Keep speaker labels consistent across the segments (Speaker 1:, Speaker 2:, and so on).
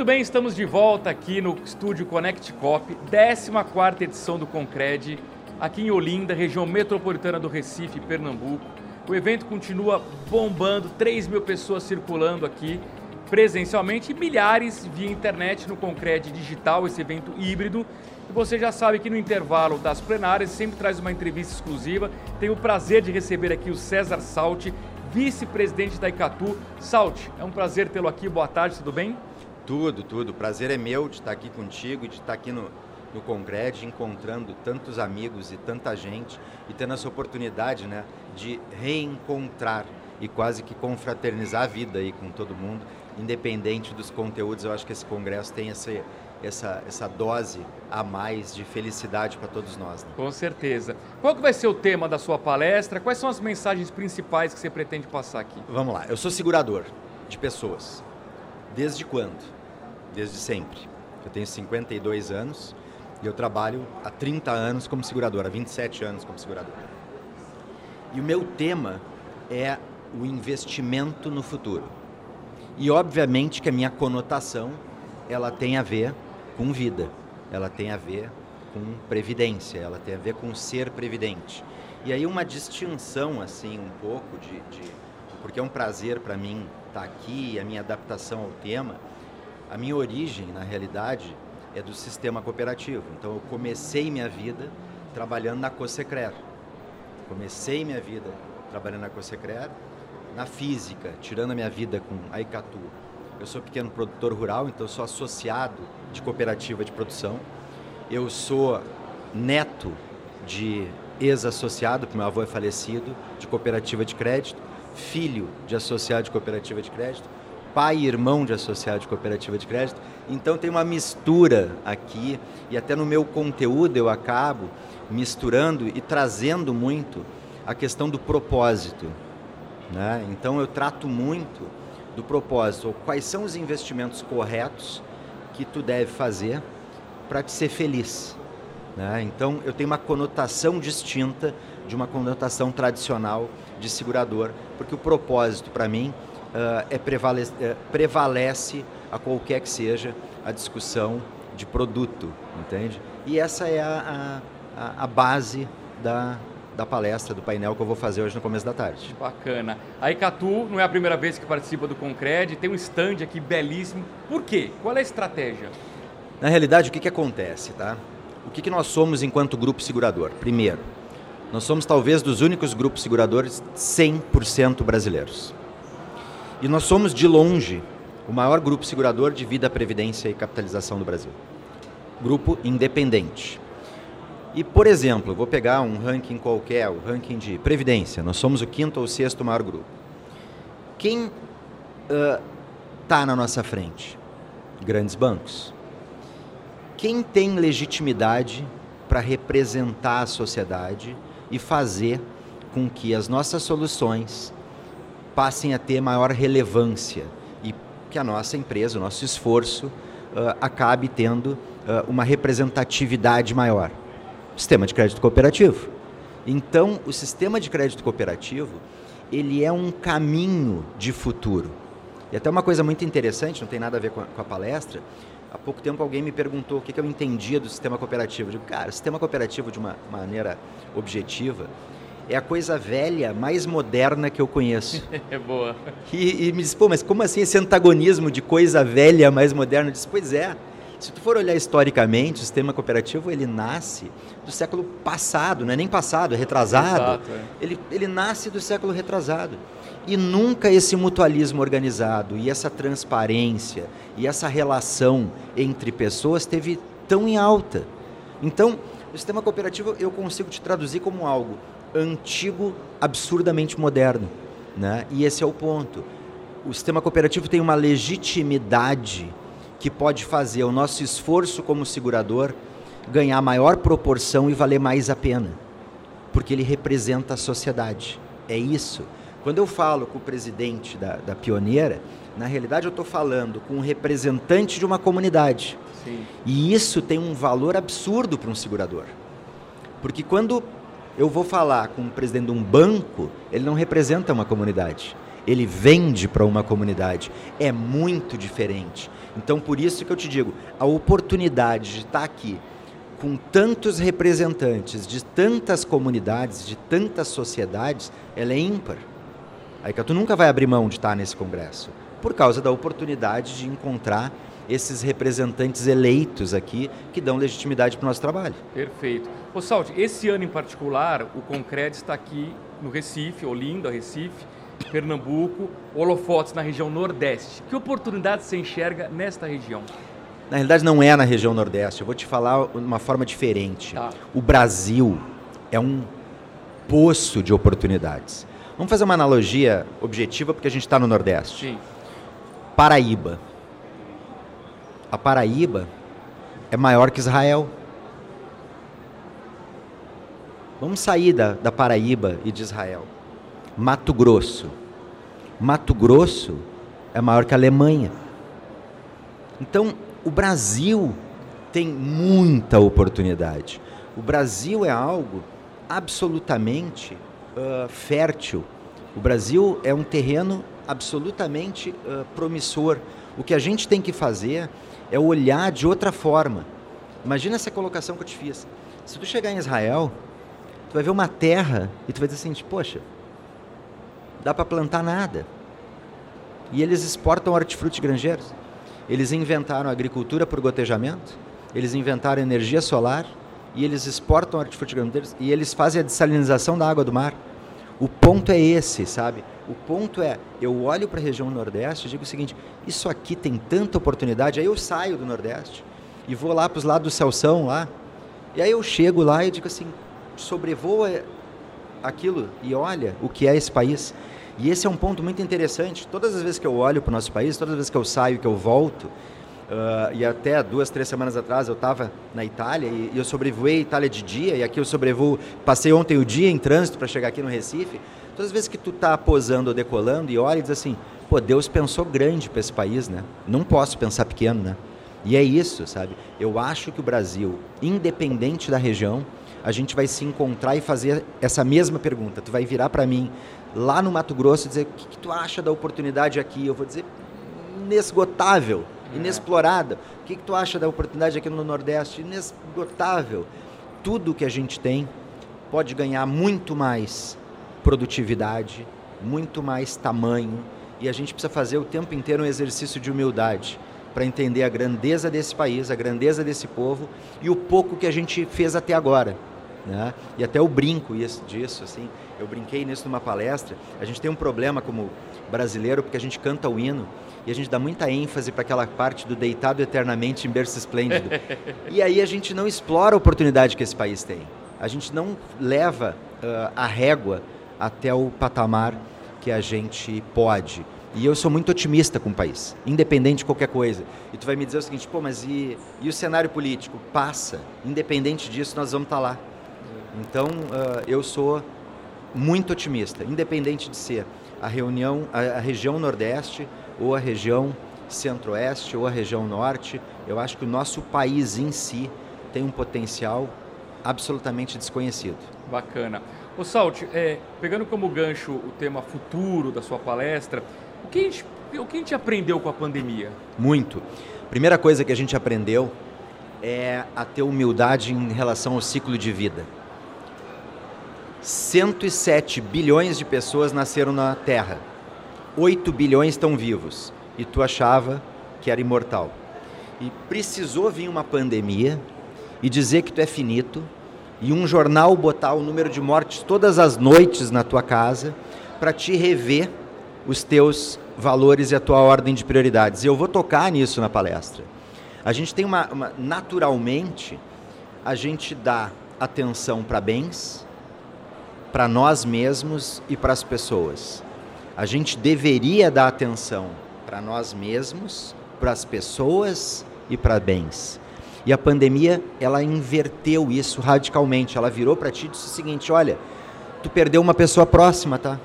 Speaker 1: Muito bem, estamos de volta aqui no estúdio Connect Cop, 14 edição do Concred, aqui em Olinda, região metropolitana do Recife, Pernambuco. O evento continua bombando, 3 mil pessoas circulando aqui presencialmente e milhares via internet no Concred Digital, esse evento híbrido. E você já sabe que no intervalo das plenárias sempre traz uma entrevista exclusiva. Tenho o prazer de receber aqui o César Salti, vice-presidente da Icatu. Salti, é um prazer tê-lo aqui. Boa tarde, tudo bem?
Speaker 2: Tudo, tudo. O prazer é meu de estar aqui contigo e de estar aqui no, no Congred, encontrando tantos amigos e tanta gente e tendo essa oportunidade né, de reencontrar e quase que confraternizar a vida aí com todo mundo, independente dos conteúdos. Eu acho que esse congresso tem essa, essa, essa dose a mais de felicidade para todos nós. Né?
Speaker 1: Com certeza. Qual que vai ser o tema da sua palestra? Quais são as mensagens principais que você pretende passar aqui?
Speaker 2: Vamos lá. Eu sou segurador de pessoas. Desde quando? Desde sempre. Eu tenho 52 anos e eu trabalho há 30 anos como segurador, há 27 anos como segurador. E o meu tema é o investimento no futuro. E obviamente que a minha conotação ela tem a ver com vida, ela tem a ver com previdência, ela tem a ver com ser previdente. E aí uma distinção assim um pouco de, de porque é um prazer para mim estar tá aqui, a minha adaptação ao tema, a minha origem na realidade é do sistema cooperativo. Então eu comecei minha vida trabalhando na Cosecrer. Comecei minha vida trabalhando na Cosecrer, na física, tirando a minha vida com a Icatu. Eu sou pequeno produtor rural, então sou associado de cooperativa de produção. Eu sou neto de ex-associado, porque meu avô é falecido, de cooperativa de crédito, filho de associado de cooperativa de crédito, pai e irmão de associado de cooperativa de crédito. Então tem uma mistura aqui e até no meu conteúdo eu acabo misturando e trazendo muito a questão do propósito. Né? Então eu trato muito do propósito, quais são os investimentos corretos que tu deve fazer para te ser feliz. Né? Então eu tenho uma conotação distinta de uma conotação tradicional de segurador, porque o propósito para mim uh, é prevalece, é, prevalece a qualquer que seja a discussão de produto, entende? E essa é a, a, a base da, da palestra, do painel que eu vou fazer hoje no começo da tarde.
Speaker 1: Bacana. A Icatu não é a primeira vez que participa do Concred, tem um stand aqui belíssimo. Por quê? Qual é a estratégia?
Speaker 2: Na realidade, o que, que acontece, tá? O que, que nós somos enquanto grupo segurador? Primeiro, nós somos talvez dos únicos grupos seguradores 100% brasileiros. E nós somos, de longe, o maior grupo segurador de vida, previdência e capitalização do Brasil. Grupo independente. E, por exemplo, vou pegar um ranking qualquer, o ranking de previdência. Nós somos o quinto ou sexto maior grupo. Quem está uh, na nossa frente? Grandes bancos. Quem tem legitimidade para representar a sociedade e fazer com que as nossas soluções passem a ter maior relevância e que a nossa empresa, o nosso esforço, uh, acabe tendo uh, uma representatividade maior. Sistema de crédito cooperativo. Então, o sistema de crédito cooperativo, ele é um caminho de futuro. E até uma coisa muito interessante, não tem nada a ver com a, com a palestra, há pouco tempo alguém me perguntou o que, que eu entendia do sistema cooperativo. Eu digo, cara, sistema cooperativo, de uma maneira objetiva, é a coisa velha mais moderna que eu conheço.
Speaker 1: é boa.
Speaker 2: E, e, me disse, pô, mas como assim esse antagonismo de coisa velha mais moderna? Eu disse, pois é. Se tu for olhar historicamente, o sistema cooperativo ele nasce do século passado, não é nem passado, é retrasado. Exato, é. Ele, ele nasce do século retrasado. E nunca esse mutualismo organizado e essa transparência e essa relação entre pessoas teve tão em alta. Então, o sistema cooperativo eu consigo te traduzir como algo antigo, absurdamente moderno. Né? E esse é o ponto. O sistema cooperativo tem uma legitimidade que pode fazer o nosso esforço como segurador ganhar maior proporção e valer mais a pena, porque ele representa a sociedade. É isso. Quando eu falo com o presidente da, da Pioneira, na realidade eu estou falando com um representante de uma comunidade. Sim. E isso tem um valor absurdo para um segurador. Porque quando eu vou falar com o presidente de um banco, ele não representa uma comunidade. ele vende para uma comunidade. É muito diferente. Então, por isso que eu te digo, a oportunidade de estar aqui com tantos representantes de tantas comunidades, de tantas sociedades, ela é ímpar. Aí que tu nunca vai abrir mão de estar nesse congresso, por causa da oportunidade de encontrar esses representantes eleitos aqui que dão legitimidade para o nosso trabalho.
Speaker 1: Perfeito. Ô Salti, esse ano em particular, o Concred está aqui no Recife, Olinda, Recife, Pernambuco, holofotes na região Nordeste. Que oportunidade você enxerga nesta região?
Speaker 2: Na realidade, não é na região Nordeste. Eu vou te falar de uma forma diferente. Tá. O Brasil é um poço de oportunidades. Vamos fazer uma analogia objetiva, porque a gente está no Nordeste. Sim. Paraíba. A Paraíba é maior que Israel. Vamos sair da, da Paraíba e de Israel. Mato Grosso. Mato Grosso é maior que a Alemanha. Então, o Brasil tem muita oportunidade. O Brasil é algo absolutamente uh, fértil. O Brasil é um terreno absolutamente uh, promissor. O que a gente tem que fazer é olhar de outra forma. Imagina essa colocação que eu te fiz. Se tu chegar em Israel, tu vai ver uma terra e tu vai dizer assim, poxa, dá para plantar nada. E eles exportam hortifruti granjeiros. Eles inventaram agricultura por gotejamento, eles inventaram energia solar e eles exportam hortifruti granjeiros e eles fazem a dessalinização da água do mar. O ponto é esse, sabe? O ponto é, eu olho para a região Nordeste e digo o seguinte: isso aqui tem tanta oportunidade. Aí eu saio do Nordeste e vou lá para os lados do Celção lá. E aí eu chego lá e digo assim: sobrevoa aquilo e olha o que é esse país. E esse é um ponto muito interessante. Todas as vezes que eu olho para o nosso país, todas as vezes que eu saio, que eu volto, uh, e até duas, três semanas atrás eu estava na Itália e, e, eu sobrevoei a Itália de dia, e aqui eu sobrevoo, passei ontem o dia em trânsito para chegar aqui no Recife. Todas as vezes que tu está posando ou decolando e olha e diz assim, pô, Deus pensou grande para esse país, né? Não posso pensar pequeno, né? E é isso, sabe? Eu acho que o Brasil, independente da região, a gente vai se encontrar e fazer essa mesma pergunta. Tu vai virar para mim lá no Mato Grosso e dizer o que, que, tu acha da oportunidade aqui. Eu vou dizer inesgotável, é. inexplorada. O que, que tu acha da oportunidade aqui no Nordeste? Inesgotável. Tudo que a gente tem pode ganhar muito mais produtividade, muito mais tamanho, e a gente precisa fazer o tempo inteiro um exercício de humildade para entender a grandeza desse país, a grandeza desse povo e o pouco que a gente fez até agora. Né? E até eu brinco isso, disso, assim, eu brinquei nisso numa palestra. A gente tem um problema como brasileiro porque a gente canta o hino e a gente dá muita ênfase para aquela parte do deitado eternamente em berço esplêndido. e aí a gente não explora a oportunidade que esse país tem. A gente não leva uh, a régua até o patamar que a gente pode. E eu sou muito otimista com o país, independente de qualquer coisa. E tu vai me dizer o seguinte, pô, mas e, e o cenário político? Passa. Independente disso, nós vamos estar tá lá. Então, uh, eu sou muito otimista, independente de ser a reunião, a, a região Nordeste ou a região Centro-Oeste ou a região Norte. Eu acho que o nosso país em si tem um potencial absolutamente desconhecido.
Speaker 1: Bacana. O Salt, é, pegando como gancho o tema futuro da sua palestra, o que, a gente, o que a gente aprendeu com a pandemia?
Speaker 2: Muito. Primeira coisa que a gente aprendeu é a ter humildade em relação ao ciclo de vida. 107 bilhões de pessoas nasceram na Terra. 8 bilhões estão vivos. E tu achava que era imortal. E precisou vir uma pandemia e dizer que tu é finito, e um jornal botar o número de mortes todas as noites na tua casa para te rever os teus valores e a tua ordem de prioridades. E eu vou tocar nisso na palestra. A gente tem uma, uma naturalmente a gente dá atenção para bens, para nós mesmos e para as pessoas. A gente deveria dar atenção para nós mesmos, para as pessoas e para bens. E a pandemia, ela inverteu isso radicalmente. Ela virou para ti e disse o seguinte: olha, tu perdeu uma pessoa próxima, tá?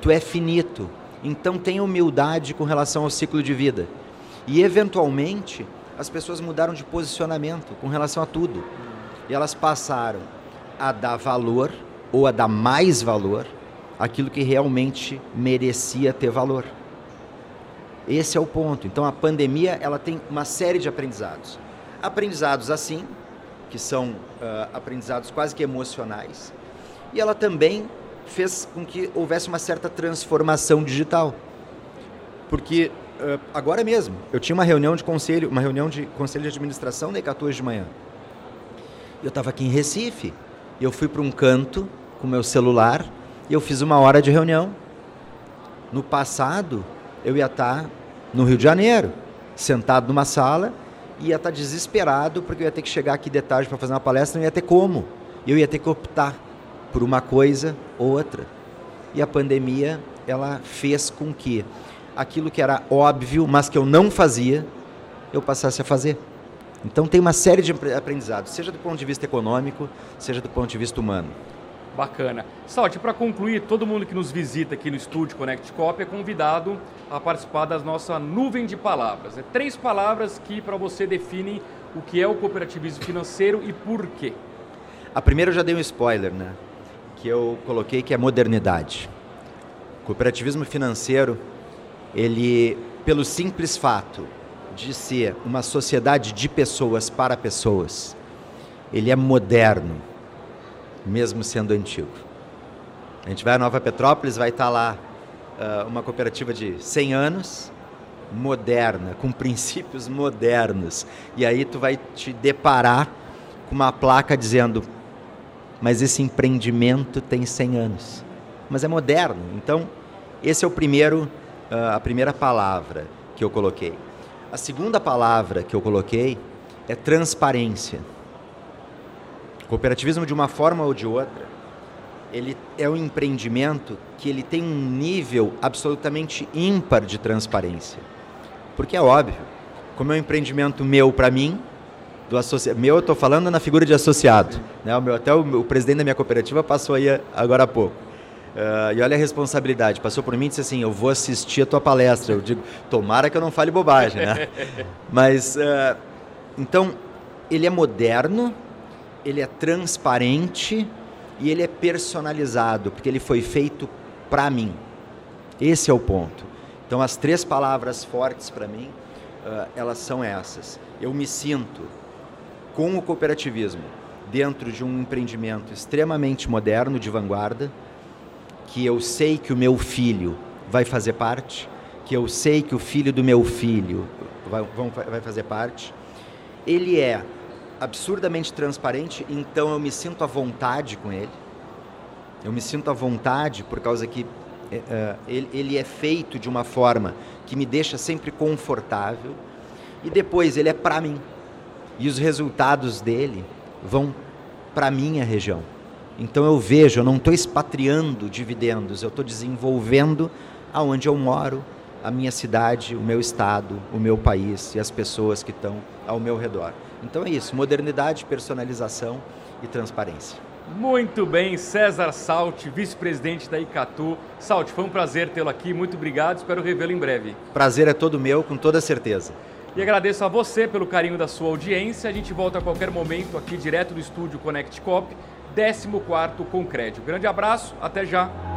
Speaker 2: Tu é finito. Então tenha humildade com relação ao ciclo de vida. E eventualmente, as pessoas mudaram de posicionamento com relação a tudo. E elas passaram a dar valor ou a dar mais valor aquilo que realmente merecia ter valor. Esse é o ponto. Então a pandemia ela tem uma série de aprendizados. Aprendizados assim, que são uh, aprendizados quase que emocionais, e ela também fez com que houvesse uma certa transformação digital. Porque uh, agora mesmo, eu tinha uma reunião de conselho, uma reunião de conselho de administração ECAT hoje de manhã. Eu estava aqui em Recife, eu fui para um canto com meu celular e eu fiz uma hora de reunião. No passado, eu ia estar tá no Rio de Janeiro, sentado numa sala, e ia estar tá desesperado porque eu ia ter que chegar aqui de tarde para fazer uma palestra, não ia ter como. Eu ia ter que optar por uma coisa ou outra. E a pandemia, ela fez com que aquilo que era óbvio, mas que eu não fazia, eu passasse a fazer. Então tem uma série de aprendizados, seja do ponto de vista econômico, seja do ponto de vista humano.
Speaker 1: Bacana. Salte, para concluir, todo mundo que nos visita aqui no estúdio Connect Cop é convidado a participar da nossa nuvem de palavras. É três palavras que para você definem o que é o cooperativismo financeiro e por quê.
Speaker 2: A primeira eu já dei um spoiler, né? Que eu coloquei que é modernidade. O cooperativismo financeiro, ele, pelo simples fato de ser uma sociedade de pessoas para pessoas, ele é moderno mesmo sendo antigo. A gente vai a Nova Petrópolis, vai estar lá uh, uma cooperativa de 100 anos, moderna, com princípios modernos. E aí tu vai te deparar com uma placa dizendo: "Mas esse empreendimento tem 100 anos". Mas é moderno. Então, esse é o primeiro uh, a primeira palavra que eu coloquei. A segunda palavra que eu coloquei é transparência. Cooperativismo, de uma forma ou de outra, ele é um empreendimento que ele tem um nível absolutamente ímpar de transparência. Porque é óbvio, como é um empreendimento meu para mim, do associa... meu eu estou falando na figura de associado. Né? O meu, até o, o, presidente da minha cooperativa passou aí agora há pouco. Uh, e olha a responsabilidade, passou por mim e disse assim, eu vou assistir a tua palestra. Eu digo, tomara que eu não fale bobagem. Né? Mas, uh, então, ele é moderno, ele é transparente e ele é personalizado, porque ele foi feito para mim. Esse é o ponto. Então, as três palavras fortes para mim, uh, elas são essas. Eu me sinto com o cooperativismo dentro de um empreendimento extremamente moderno, de vanguarda, que eu sei que o meu filho vai fazer parte, que eu sei que o filho do meu filho vai, vai fazer parte. Ele é absurdamente transparente, então eu me sinto à vontade com ele. Eu me sinto à vontade por causa que uh, ele, ele é feito de uma forma que me deixa sempre confortável. E depois ele é para mim. E os resultados dele vão para minha região. Então eu vejo, eu não estou expatriando dividendos, eu estou desenvolvendo aonde eu moro, a minha cidade, o meu estado, o meu país e as pessoas que estão ao meu redor. Então é isso, modernidade, personalização e transparência.
Speaker 1: Muito bem, César Salt, vice-presidente da Icatu. Salt, foi um prazer tê-lo aqui, muito obrigado, espero revê-lo em breve.
Speaker 2: Prazer é todo meu, com toda certeza.
Speaker 1: E agradeço a você pelo carinho da sua audiência. A gente volta a qualquer momento aqui direto do estúdio Connect Cop, 14º Concrédio. Grande abraço, até já.